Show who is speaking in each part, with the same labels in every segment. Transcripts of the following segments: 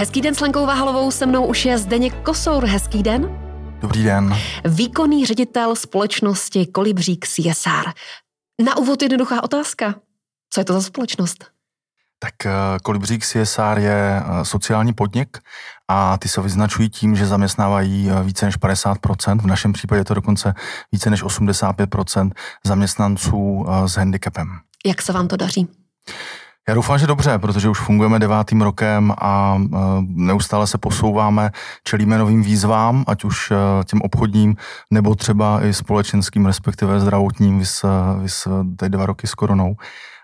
Speaker 1: Hezký den s Lenkou Váhalovou, se mnou už je Zdeněk Kosour. Hezký den.
Speaker 2: Dobrý den.
Speaker 1: Výkonný ředitel společnosti Kolibřík CSR. Na úvod jednoduchá otázka. Co je to za společnost?
Speaker 2: Tak eh, Kolibřík CSR je eh, sociální podnik a ty se vyznačují tím, že zaměstnávají eh, více než 50%, v našem případě to dokonce více než 85% zaměstnanců s handicapem.
Speaker 1: Jak se vám to daří?
Speaker 2: Já doufám, že dobře, protože už fungujeme devátým rokem a neustále se posouváme, čelíme novým výzvám, ať už těm obchodním, nebo třeba i společenským, respektive zdravotním, vys, vys teď dva roky s koronou.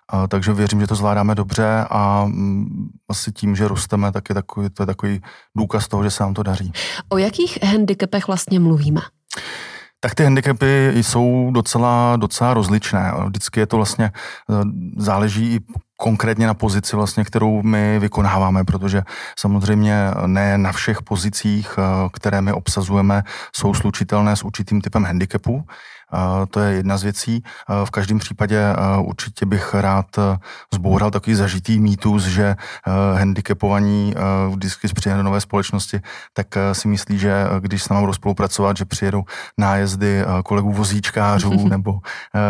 Speaker 2: A, takže věřím, že to zvládáme dobře a m, mm, asi tím, že rosteme, tak je takový, to je takový důkaz toho, že se nám to daří.
Speaker 1: O jakých handicapech vlastně mluvíme?
Speaker 2: Tak ty handicapy jsou docela, docela rozličné. Vždycky je to vlastně, e, záleží i konkrétně na pozici, vlastně, kterou my vykonáváme, protože samozřejmě ne na všech pozicích, e, které my obsazujeme, jsou slučitelné s určitým typem handicapu. To je jedna z věcí. V každém případě určitě bych rád zboural takový zažitý mýtus, že handicapovaní vždycky přijedou do nové společnosti, tak si myslí, že když s námi budou spolupracovat, že přijedou nájezdy kolegů vozíčkářů nebo,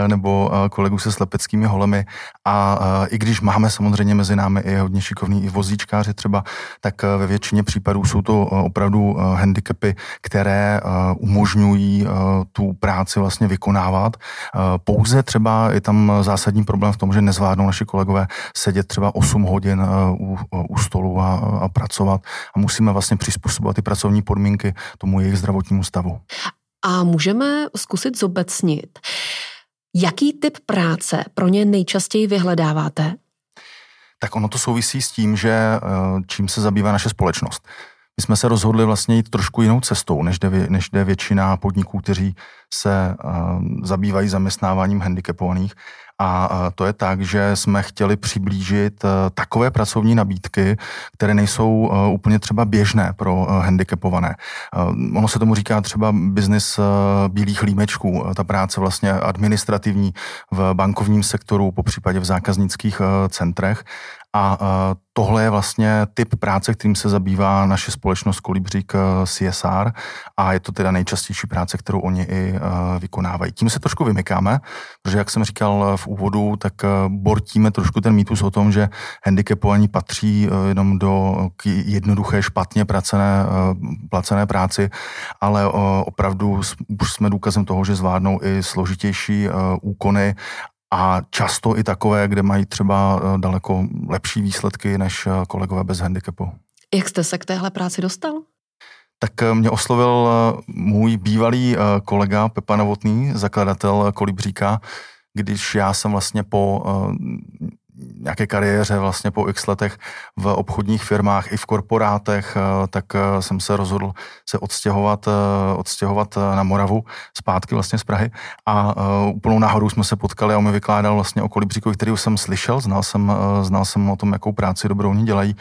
Speaker 2: nebo kolegů se slepeckými holemi. A i když máme samozřejmě mezi námi i hodně šikovní i vozíčkáři třeba, tak ve většině případů jsou to opravdu handicapy, které umožňují tu práci vlastně vlastně vykonávat. Eh, pouze třeba je tam zásadní problém v tom, že nezvládnou naši kolegové sedět třeba 8 hodin eh, u, u stolu a, a pracovat a musíme vlastně přizpůsobovat ty pracovní podmínky tomu jejich zdravotnímu stavu.
Speaker 1: A můžeme zkusit zobecnit, jaký typ práce pro ně nejčastěji vyhledáváte?
Speaker 2: Tak ono to souvisí s tím, že eh, čím se zabývá naše společnost. My jsme se rozhodli vlastně jít trošku jinou cestou, než jde, než jde většina podniků, kteří se uh, zabývají zaměstnáváním handicapovaných. A uh, to je tak, že jsme chtěli přiblížit uh, takové pracovní nabídky, které nejsou uh, úplně třeba běžné pro uh, handicapované. Uh, ono se tomu říká třeba biznis uh, bílých límečků, uh, ta práce vlastně administrativní v bankovním sektoru, po případě v zákaznických uh, centrech. A tohle je vlastně typ práce, kterým se zabývá naše společnost Kolibřík CSR a je to teda nejčastější práce, kterou oni i vykonávají. Tím se trošku vymykáme, protože jak jsem říkal v úvodu, tak bortíme trošku ten mýtus o tom, že handicapovaní patří jenom do jednoduché, špatně placené, placené práci, ale opravdu už jsme důkazem toho, že zvládnou i složitější úkony a často i takové, kde mají třeba eh, daleko lepší výsledky než eh, kolegové bez handicapu.
Speaker 1: Jak jste se k téhle práci dostal?
Speaker 2: Tak eh, mě oslovil můj bývalý kolega Pepa Novotný, zakladatel Kolibříka, když já jsem vlastně po nějaké kariéře vlastně po x letech v obchodních firmách i v korporátech, eh, tak eh, jsem se rozhodl se odstěhovat, eh, odstěhovat na Moravu zpátky vlastně z Prahy. A úplnou náhodou jsme se potkali a on mi vykládal vlastně o kolibříkovi, který jsem slyšel, znal jsem, znal jsem o tom, jakou práci dobrovolní dělají.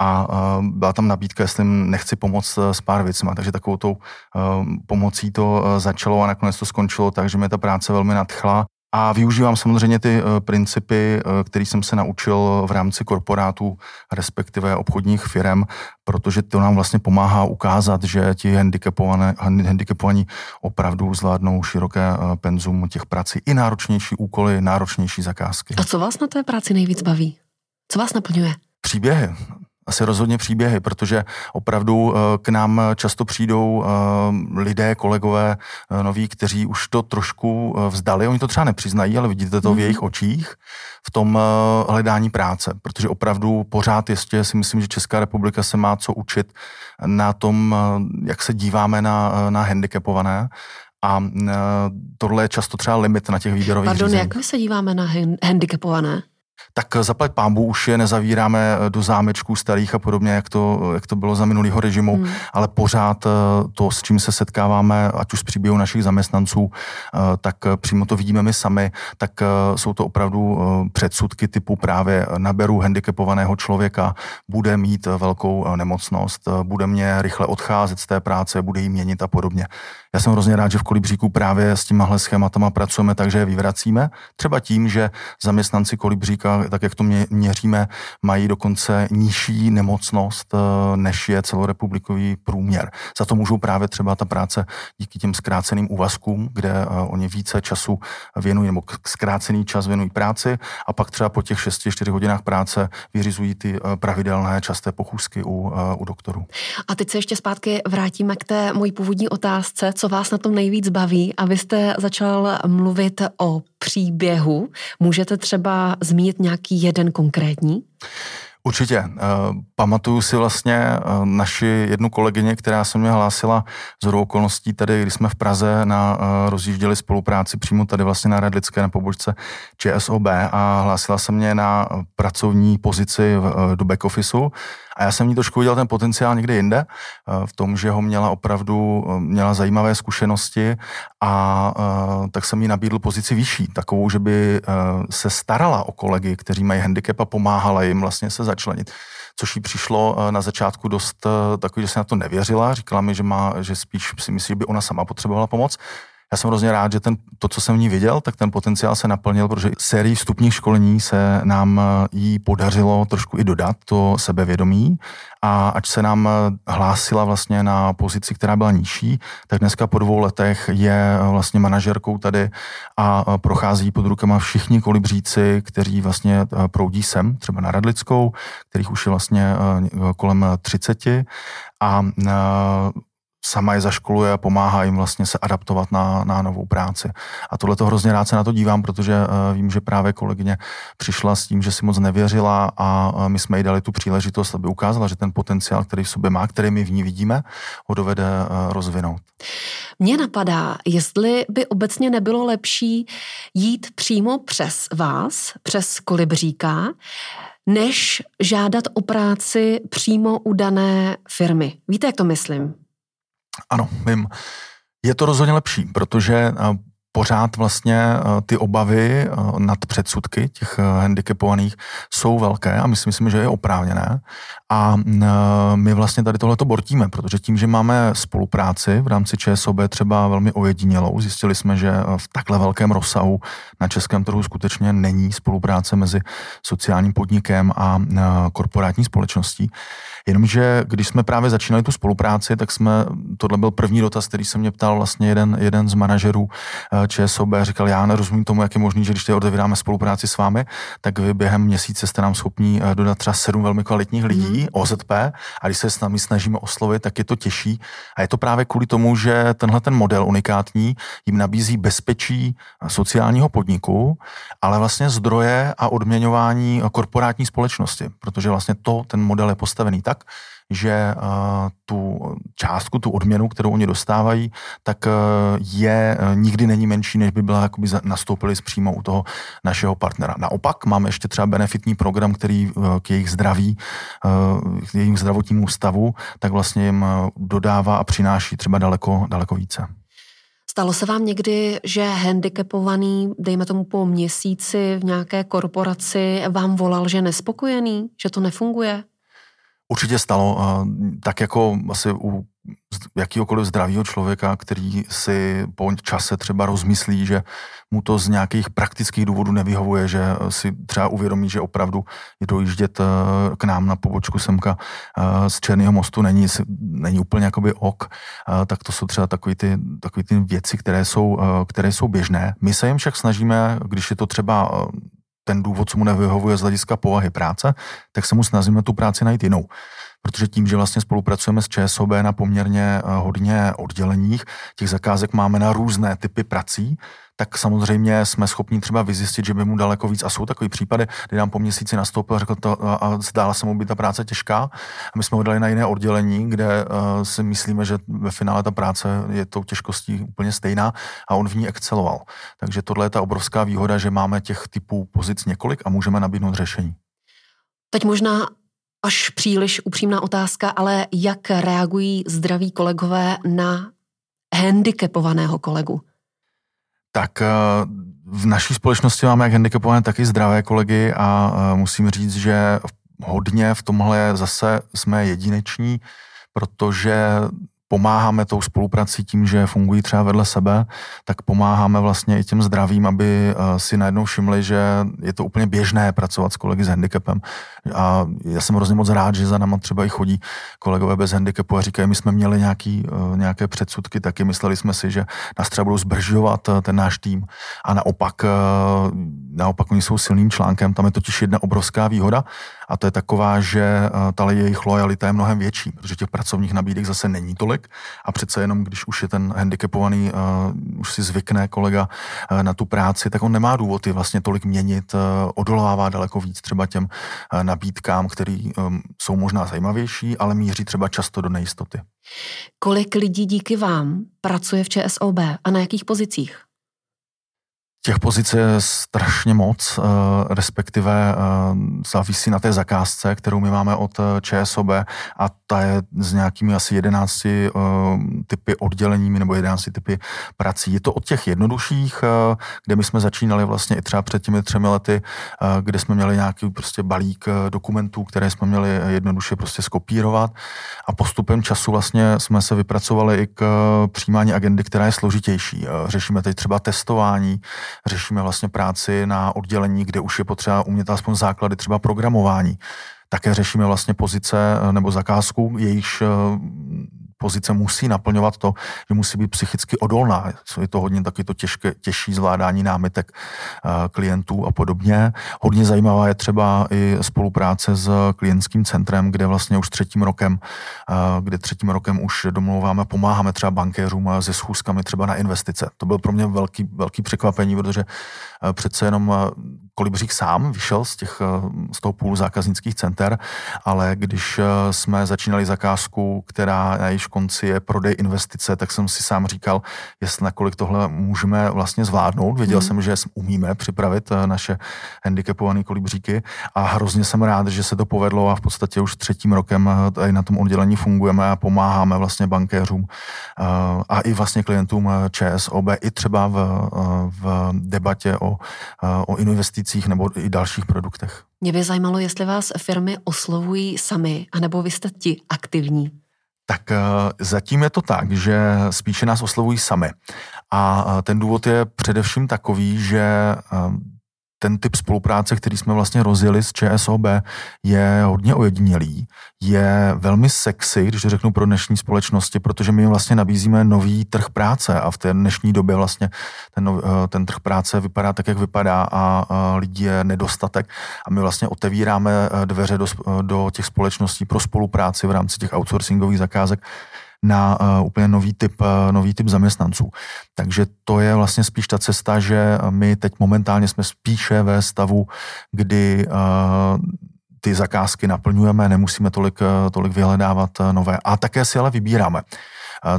Speaker 2: A byla tam nabídka, jestli nechci pomoct s pár věcmi, takže takovou tou pomocí to začalo a nakonec to skončilo tak, že mě ta práce velmi nadchla a využívám samozřejmě ty eh, principy, eh, které jsem se naučil v rámci korporátů, respektive obchodních firm, protože to nám vlastně pomáhá ukázat, že ti handicapovaní opravdu zvládnou široké eh, penzum těch prací i náročnější úkoly, náročnější zakázky.
Speaker 1: A co vás na té práci nejvíc baví? Co vás naplňuje?
Speaker 2: Příběhy asi rozhodně příběhy, protože opravdu eh, k nám často přijdou eh, lidé, kolegové eh, noví, kteří už to trošku vzdali. Oni to třeba nepřiznají, ale vidíte to v mhm. jejich očích v tom hledání práce, protože opravdu pořád ještě si myslím, že Česká republika se má co učit na tom, jak se díváme na, na handicapované. A tohle je často třeba limit na těch výběrových
Speaker 1: Pardon,
Speaker 2: řízení.
Speaker 1: jak my se díváme na handicapované?
Speaker 2: Tak zaplať pámbu už je nezavíráme eh, do zámečků starých a podobně, jak to, jak to bylo za minulého režimu, hmm. ale pořád eh, to, s čím se setkáváme, ať už z příběhu našich zaměstnanců, eh, tak přímo to vidíme my sami, tak jsou to opravdu předsudky typu právě naberu handicapovaného člověka, bude mít velkou nemocnost, bude mě rychle odcházet z té práce, bude jí měnit a podobně. Já jsem hrozně rád, že v Kolibříku právě s těmahle schématama pracujeme, takže je vyvracíme. Třeba tím, že zaměstnanci Kolibříka, tak jak to měříme, mají dokonce nižší nemocnost, eh, než je celorepublikový průměr. Za to můžou právě třeba ta práce díky těm zkráceným úvazkům, kde eh, oni více času věnují, nebo zkrácený čas věnují práci a pak třeba po těch 6-4 hodinách práce vyřizují ty eh, pravidelné časté pochůzky u, u doktorů.
Speaker 1: A teď se ještě zpátky vrátíme k té mojí původní otázce, co vás na tom nejvíc baví a vy jste začal mluvit o příběhu. Můžete třeba zmínit nějaký jeden konkrétní?
Speaker 2: Určitě. Eh, pamatuju si vlastně eh, naši jednu kolegyně, která se mě hlásila z okolností tady, když jsme v Praze na, eh, rozjížděli spolupráci přímo tady vlastně na Radlické na pobočce ČSOB a hlásila se mě na pracovní pozici do back officeu a já jsem ní trošku viděl ten potenciál někde jinde, v tom, že ho měla opravdu, měla zajímavé zkušenosti a tak jsem jí nabídl pozici vyšší, takovou, že by se starala o kolegy, kteří mají handicap a pomáhala jim vlastně se začlenit. Což jí přišlo na začátku dost takový, že se na to nevěřila, říkala mi, že, má, že spíš si myslí, že by ona sama potřebovala pomoc já jsem hrozně rád, že ten, to, co jsem v ní viděl, tak ten potenciál se naplnil, protože sérii vstupních školení se nám eh, jí podařilo trošku i dodat to sebevědomí. A ať se nám eh, hlásila vlastně na pozici, která byla nižší, tak dneska po dvou letech je eh, vlastně manažerkou tady a prochází pod rukama všichni kolibříci, kteří vlastně proudí sem, třeba na Radlickou, kterých už je vlastně kolem 30 a sama je zaškoluje a pomáhá jim vlastně se adaptovat na, na novou práci. A tohle to hrozně rád se na to dívám, protože uh, vím, že právě kolegyně přišla s tím, že si moc nevěřila a uh, my jsme jí dali tu příležitost, aby ukázala, že ten potenciál, který v sobě má, který my v ní vidíme, ho dovede uh, rozvinout.
Speaker 1: Mně napadá, jestli by obecně nebylo lepší jít přímo přes vás, přes kolibříka, než žádat o práci přímo u dané firmy. Víte, jak to myslím?
Speaker 2: Ano, vím. Je to rozhodně lepší, protože pořád vlastně eh, ty obavy eh, nad předsudky těch handicapovaných jsou velké a my si myslíme, že je oprávněné. A my vlastně tady tohleto bortíme, protože tím, že máme spolupráci v rámci ČSOB třeba velmi ojedinělou, zjistili jsme, že v takhle velkém rozsahu na českém trhu skutečně není spolupráce mezi sociálním podnikem a korporátní společností, Jenomže když jsme právě začínali tu spolupráci, tak jsme, tohle byl první dotaz, který se mě ptal vlastně jeden, jeden z manažerů eh, ČSOB, říkal, já nerozumím tomu, jak je možný, že když teď otevíráme spolupráci s vámi, tak vy během měsíce jste nám schopní eh, dodat třeba sedm velmi kvalitních lidí, mm. OZP, a když se s námi snažíme oslovit, tak je to těžší. A je to právě kvůli tomu, že tenhle ten model unikátní jim nabízí bezpečí sociálního podniku, ale vlastně zdroje a odměňování korporátní společnosti, protože vlastně to, ten model je postavený tak, že uh, tu částku, tu odměnu, kterou oni dostávají, tak uh, je, uh, nikdy není menší, než by byla, jakoby nastoupili přímo u toho našeho partnera. Naopak máme ještě třeba benefitní program, který k jejich zdraví, k jejich zdravotnímu stavu, tak vlastně jim dodává a přináší třeba daleko, daleko více.
Speaker 1: Stalo se vám někdy, že handicapovaný, dejme tomu po měsíci v nějaké korporaci, vám volal, že nespokojený, že to nefunguje?
Speaker 2: Určitě stalo, tak jako asi u jakýkoliv zdravého člověka, který si po čase třeba rozmyslí, že mu to z nějakých praktických důvodů nevyhovuje, že si třeba uvědomí, že opravdu je dojíždět e, k nám na pobočku semka e, z Černého mostu není, není úplně jakoby ok, e, tak to jsou třeba takové ty, takový ty věci, které jsou, které jsou běžné. My se jim však snažíme, když je to třeba ten důvod, co mu nevyhovuje z hlediska povahy práce, tak se mu snažíme tu práci najít jinou. Protože tím, že vlastně spolupracujeme s ČSOB na poměrně eh, hodně odděleních, těch zakázek máme na různé typy prací, tak samozřejmě jsme schopni třeba vyzjistit, že by mu daleko víc. A jsou takový případy, kdy nám po měsíci nastoupil řekl to, a zdála se mu být ta práce těžká. A my jsme ho dali na jiné oddělení, kde uh, si myslíme, že ve finále ta práce je tou těžkostí úplně stejná a on v ní exceloval. Takže tohle je ta obrovská výhoda, že máme těch typů pozic několik a můžeme nabídnout řešení.
Speaker 1: Teď možná až příliš upřímná otázka, ale jak reagují zdraví kolegové na handicapovaného kolegu?
Speaker 2: Tak eh, v naší společnosti máme jak handicapované, tak i zdravé kolegy a eh, musím říct, že hodně v tomhle zase jsme jedineční, protože pomáháme tou spoluprací tím, že fungují třeba vedle sebe, tak pomáháme vlastně i těm zdravým, aby si najednou všimli, že je to úplně běžné pracovat s kolegy s handicapem. A já jsem hrozně moc rád, že za náma třeba i chodí kolegové bez handicapu a říkají, my jsme měli nějaký, nějaké předsudky, taky mysleli jsme si, že nás třeba budou zbržovat ten náš tým a naopak, naopak oni jsou silným článkem, tam je totiž jedna obrovská výhoda a to je taková, že ta jejich lojalita je mnohem větší, protože těch pracovních nabídek zase není tolik a přece jenom, když už je ten handicapovaný, uh, už si zvykne kolega uh, na tu práci, tak on nemá důvod je vlastně tolik měnit, odolává daleko víc třeba těm nabídkám, které um, jsou možná zajímavější, ale míří třeba často do nejistoty.
Speaker 1: Kolik lidí díky vám pracuje v ČSOB a na jakých pozicích?
Speaker 2: Těch pozic je strašně moc, eh, respektive eh, závisí na té zakázce, kterou my máme od eh, ČSOB a ta je s nějakými asi 11 typy odděleními nebo 11 typy prací. Je to od těch jednodušších, kde my jsme začínali vlastně i třeba před těmi třemi lety, kde jsme měli nějaký prostě balík dokumentů, které jsme měli jednoduše prostě skopírovat a postupem času vlastně jsme se vypracovali i k přijímání agendy, která je složitější. Řešíme teď třeba testování, řešíme vlastně práci na oddělení, kde už je potřeba umět aspoň základy třeba programování. Také řešíme vlastně pozice eh, nebo zakázku, jejíž eh, pozice musí naplňovat to, že musí být psychicky odolná. Je to hodně taky to těžké, těžší zvládání námitek eh, klientů a podobně. Hodně zajímavá je třeba i spolupráce s klientským centrem, kde vlastně už třetím rokem, kde třetím rokem už domlouváme, pomáháme třeba bankéřům se schůzkami třeba na investice. To byl pro mě velký, velký překvapení, protože přece jenom Kolibřík sám vyšel z, těch, z toho půlu zákaznických center, ale když jsme začínali zakázku, která na jejíž konci je prodej investice, tak jsem si sám říkal, jestli nakolik tohle můžeme vlastně zvládnout. Věděl hmm. jsem, že umíme připravit naše handicapované kolibříky a hrozně jsem rád, že se to povedlo a v podstatě už třetím rokem tady na tom oddělení fungujeme a pomáháme vlastně bankéřům a i vlastně klientům ČSOB i třeba v, v debatě o, o investicích nebo i dalších produktech.
Speaker 1: Mě by zajímalo, jestli vás firmy oslovují sami, anebo vy jste ti aktivní.
Speaker 2: Tak eh, zatím je to tak, že spíše nás oslovují sami. A eh, ten důvod je především takový, že eh, ten typ spolupráce, který jsme vlastně rozjeli s ČSOB, je hodně ojedinělý. Je velmi sexy, když to řeknu pro dnešní společnosti, protože my vlastně nabízíme nový trh práce a v té dnešní době vlastně ten, eh, ten trh práce vypadá tak, jak vypadá a lidí je nedostatek a my vlastně otevíráme eh, dveře do, do těch společností pro spolupráci v rámci těch outsourcingových zakázek na uh, úplně nový typ, uh, nový typ zaměstnanců. Takže to je vlastně spíš ta cesta, že my teď momentálně jsme spíše ve stavu, kdy uh, ty zakázky naplňujeme, nemusíme tolik, tolik vyhledávat nové. A také si ale vybíráme.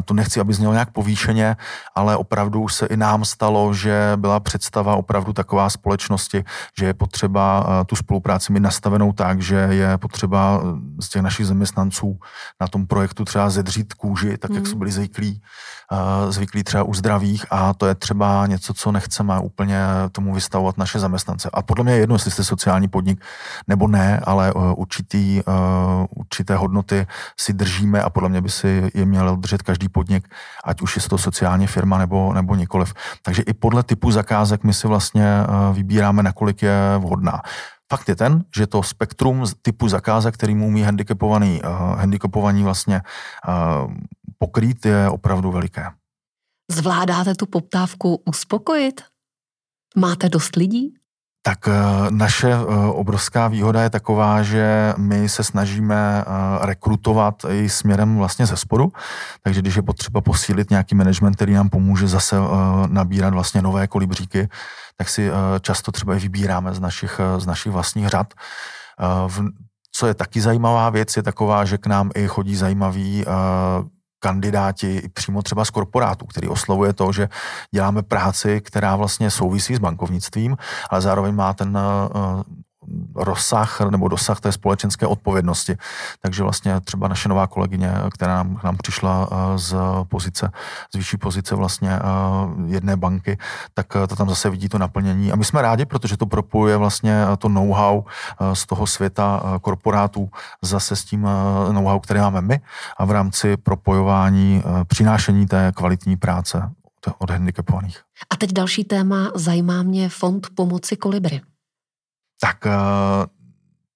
Speaker 2: To nechci, aby znělo nějak povýšeně, ale opravdu už se i nám stalo, že byla představa opravdu taková společnosti, že je potřeba eh, tu spolupráci mít nastavenou tak, že je potřeba eh, z těch našich zaměstnanců na tom projektu třeba zedřít kůži, tak mm. jak hmm. jsme byli zvyklí, eh, zvyklí třeba u zdravých a to je třeba něco, co nechceme úplně tomu vystavovat naše zaměstnance. A podle mě je jedno, jestli jste sociální podnik nebo ne, ale určitý, určité hodnoty si držíme a podle mě by si je měl držet každý podnik, ať už je to sociální firma nebo, nebo nikoliv. Takže i podle typu zakázek my si vlastně eh, vybíráme, nakolik je vhodná. Fakt je ten, že to spektrum typu zakázek, který mu umí handicapovaný, uh, handicapovaní vlastně uh, pokrýt, je opravdu veliké.
Speaker 1: Zvládáte tu poptávku uspokojit? Máte dost lidí?
Speaker 2: Tak eh, naše eh, obrovská výhoda je taková, že my se snažíme eh, rekrutovat i směrem vlastně ze spodu, takže když je potřeba posílit nějaký management, který nám pomůže zase nabírat vlastně nové kolibříky, tak si často třeba i vybíráme z našich, z našich vlastních řad. Co je taky zajímavá věc, je taková, že k nám i chodí zajímaví kandidáti přímo třeba z korporátu, který oslovuje to, že děláme práci, která vlastně souvisí s bankovnictvím, ale zároveň má ten uh, rozsah nebo dosah té společenské odpovědnosti. Takže vlastně třeba naše nová kolegyně, která nám, nám přišla z pozice, z vyšší pozice vlastně jedné banky, tak to tam zase vidí to naplnění. A my jsme rádi, protože to propojuje vlastně to know-how z toho světa korporátů zase s tím know-how, které máme my a v rámci propojování, přinášení té kvalitní práce od handicapovaných.
Speaker 1: A teď další téma, zajímá mě fond pomoci Kolibry.
Speaker 2: Tak uh,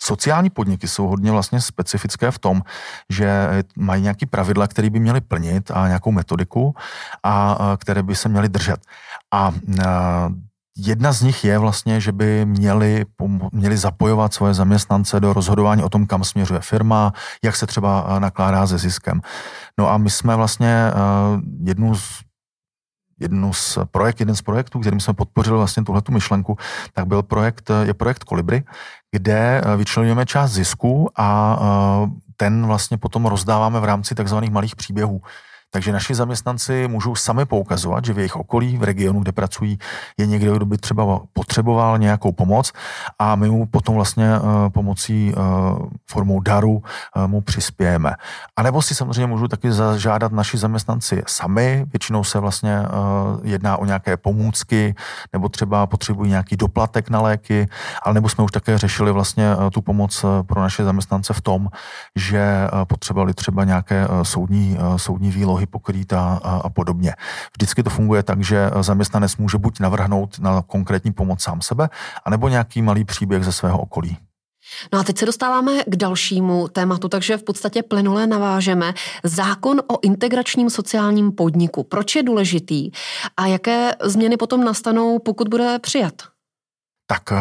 Speaker 2: sociální podniky jsou hodně vlastně specifické v tom, že mají nějaký pravidla, které by měly plnit a nějakou metodiku a uh, které by se měly držet. A uh, Jedna z nich je vlastně, že by měli, měli zapojovat svoje zaměstnance do rozhodování o tom, kam směřuje firma, jak se třeba nakládá se ziskem. No a my jsme vlastně jednu z jednu z projekt, jeden z projektů, kterým jsme podpořili vlastně tuhletu myšlenku, tak byl projekt, je projekt Kolibry, kde eh, vyčlenujeme část zisku a eh, ten vlastně potom rozdáváme v rámci takzvaných malých příběhů. Takže naši zaměstnanci můžou sami poukazovat, že v jejich okolí, v regionu, kde pracují, je někdo, kdo by třeba potřeboval nějakou pomoc. A my mu potom vlastně uh, pomocí uh, formou daru uh, mu přispějeme. A nebo si samozřejmě můžu taky zažádat naši zaměstnanci sami, většinou se vlastně jedná o nějaké pomůcky, nebo třeba potřebují nějaký doplatek na léky, ale nebo jsme už také řešili vlastně tu pomoc pro naše zaměstnance v tom, že potřebovali třeba nějaké soudní, soudní výlohy pokrýt a, a, a podobně. Vždycky to funguje tak, že zaměstnanec může buď navrhnout na konkrétní pomoc sám sebe, anebo nějaký malý příběh ze svého okolí.
Speaker 1: No a teď se dostáváme k dalšímu tématu, takže v podstatě plynule navážeme. Zákon o integračním sociálním podniku. Proč je důležitý a jaké změny potom nastanou, pokud bude přijat?
Speaker 2: Tak eh,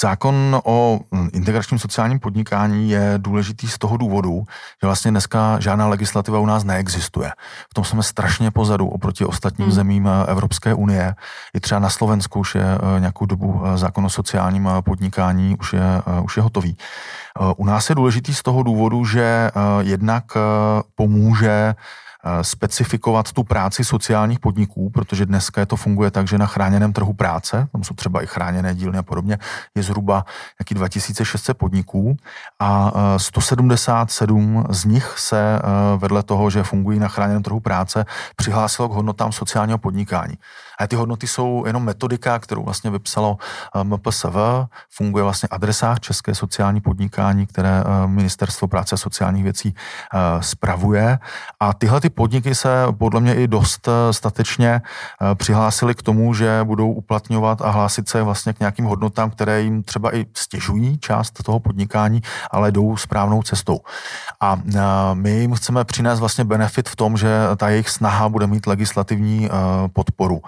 Speaker 2: Zákon o hm, integračním sociálním podnikání je důležitý z toho důvodu, že vlastně dneska žádná legislativa u nás neexistuje. V tom jsme strašně pozadu oproti ostatním hmm. zemím eh, Evropské unie. I třeba na Slovensku už je eh, nějakou dobu eh, zákon o sociálním podnikání už je, už je hotový. U nás je důležitý z toho důvodu, že jednak pomůže specifikovat tu práci sociálních podniků, protože dneska to funguje tak, že na chráněném trhu práce, tam jsou třeba i chráněné dílny a podobně, je zhruba nějaký 2600 podniků a 177 eh, z nich se eh, vedle toho, že fungují na chráněném trhu práce, přihlásilo k hodnotám sociálního podnikání. A ty hodnoty jsou jenom metodika, kterou vlastně vypsalo MPSV, funguje vlastně adresář České sociální podnikání, které Ministerstvo práce a sociálních věcí spravuje. A tyhle ty podniky se podle mě i dost eh, statečně eh, přihlásili k tomu, že budou uplatňovat a hlásit se vlastně k nějakým hodnotám, které jim třeba i stěžují část toho podnikání, ale jdou správnou cestou. A eh, my jim chceme přinést vlastně benefit v tom, že ta jejich snaha bude mít legislativní podporu.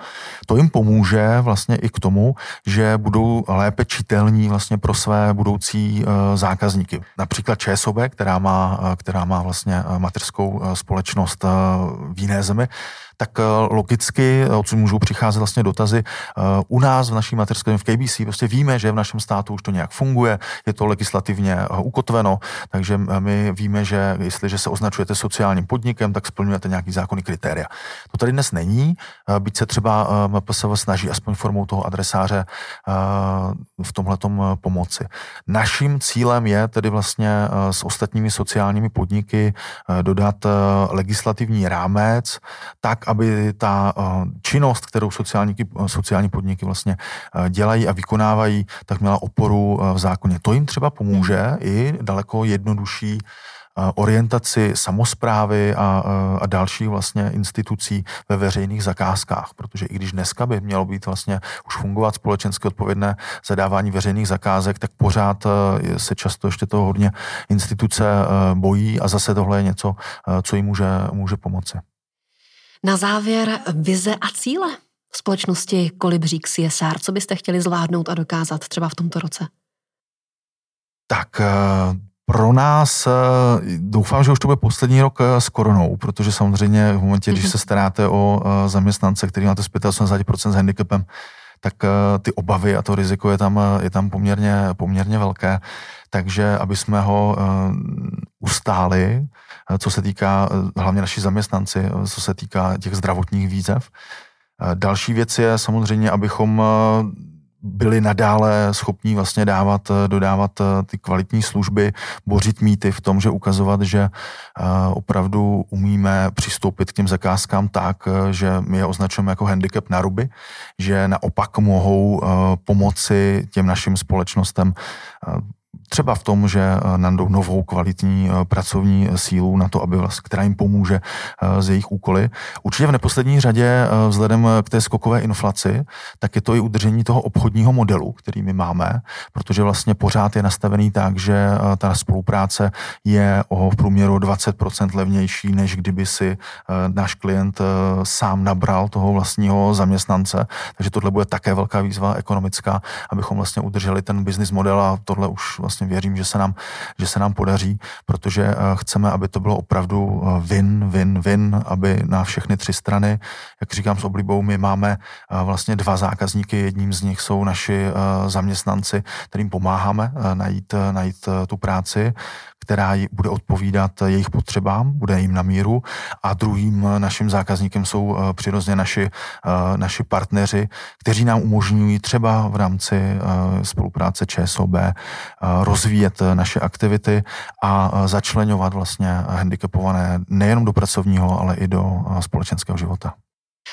Speaker 2: To jim pomůže vlastně i k tomu, že budou lépe čitelní vlastně pro své budoucí zákazníky. Například ČSOB, která má, která má vlastně mateřskou společnost v jiné zemi, tak eh, logicky odsud můžou přicházet vlastně dotazy. Eh, u nás v naší mateřské v KBC prostě víme, že v našem státu už to nějak funguje, je to legislativně eh, ukotveno, takže my víme, že jestliže se označujete sociálním podnikem, tak splňujete nějaký zákony kritéria. To tady dnes není, byť se třeba MPSV snaží aspoň formou toho adresáře v tomhle pomoci. Naším cílem je tedy vlastně s ostatními sociálními podniky dodat legislativní rámec tak, aby ta eh, činnost, kterou sociální, sociální podniky vlastně eh, dělají a vykonávají, tak měla oporu eh, v zákoně. To jim třeba pomůže i daleko jednodušší orientaci samozprávy a, a dalších vlastně institucí ve veřejných zakázkách, protože i když dneska by mělo být vlastně už fungovat společensky odpovědné zadávání veřejných zakázek, tak pořád se často ještě toho hodně instituce bojí a zase tohle je něco, co jim může, může pomoci.
Speaker 1: Na závěr vize a cíle společnosti Kolibřík CSR. Co byste chtěli zvládnout a dokázat třeba v tomto roce?
Speaker 2: Tak eh, pro nás, eh, doufám, že už to bude poslední rok eh, s koronou, protože samozřejmě v momentě, když mhm. se staráte o zaměstnance, který máte z 85% s handicapem, tak ty obavy a to riziko je tam, je tam poměrně, poměrně velké. Takže aby jsme ho ustáli, Eh, co se týká eh, hlavně naši zaměstnanci, eh, co se týká těch zdravotních výzev. Další věc je samozřejmě, abychom byli nadále schopní vlastně dávat, dodávat ty kvalitní služby, bořit mýty v tom, že ukazovat, že opravdu umíme přistoupit k těm zakázkám tak, že my je označujeme jako handicap na ruby, že naopak mohou pomoci těm našim společnostem třeba v tom, že eh, nandou novou kvalitní eh, pracovní sílu na to, aby vlast, která jim pomůže eh, z jejich úkoly. Určitě v neposlední řadě vzhledem k té skokové inflaci, tak je to i udržení toho obchodního modelu, který my máme, protože vlastně pořád je nastavený tak, že ta spolupráce je o v průměru 20% levnější, než kdyby si náš klient sám nabral toho vlastního zaměstnance. Takže tohle bude také velká výzva ekonomická, abychom vlastně udrželi ten business model a tohle už vlastně vlastně věřím, že se nám, že se nám podaří, protože eh, chceme, aby to bylo opravdu eh, win, win, win, aby na všechny tři strany, jak říkám s oblibou, my máme eh, vlastně dva zákazníky, jedním z nich jsou naši zaměstnanci, kterým pomáháme najít, najít tu práci, která bude odpovídat jejich potřebám, bude jim na míru a druhým naším zákazníkem jsou eh, přirozeně naši, eh, naši partneři, kteří nám umožňují třeba v rámci eh, spolupráce ČSOB rozvíjet naše aktivity a začlenovat vlastně handicapované nejenom do pracovního, ale i do společenského života.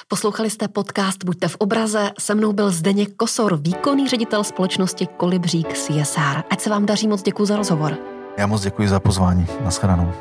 Speaker 1: Poslouchali jste podcast Buďte v obraze. Se mnou byl Zdeněk Kosor, výkonný ředitel společnosti Kolibřík CSR. Ať se vám daří moc děkuji za rozhovor.
Speaker 2: Já moc děkuji za pozvání. Naschledanou.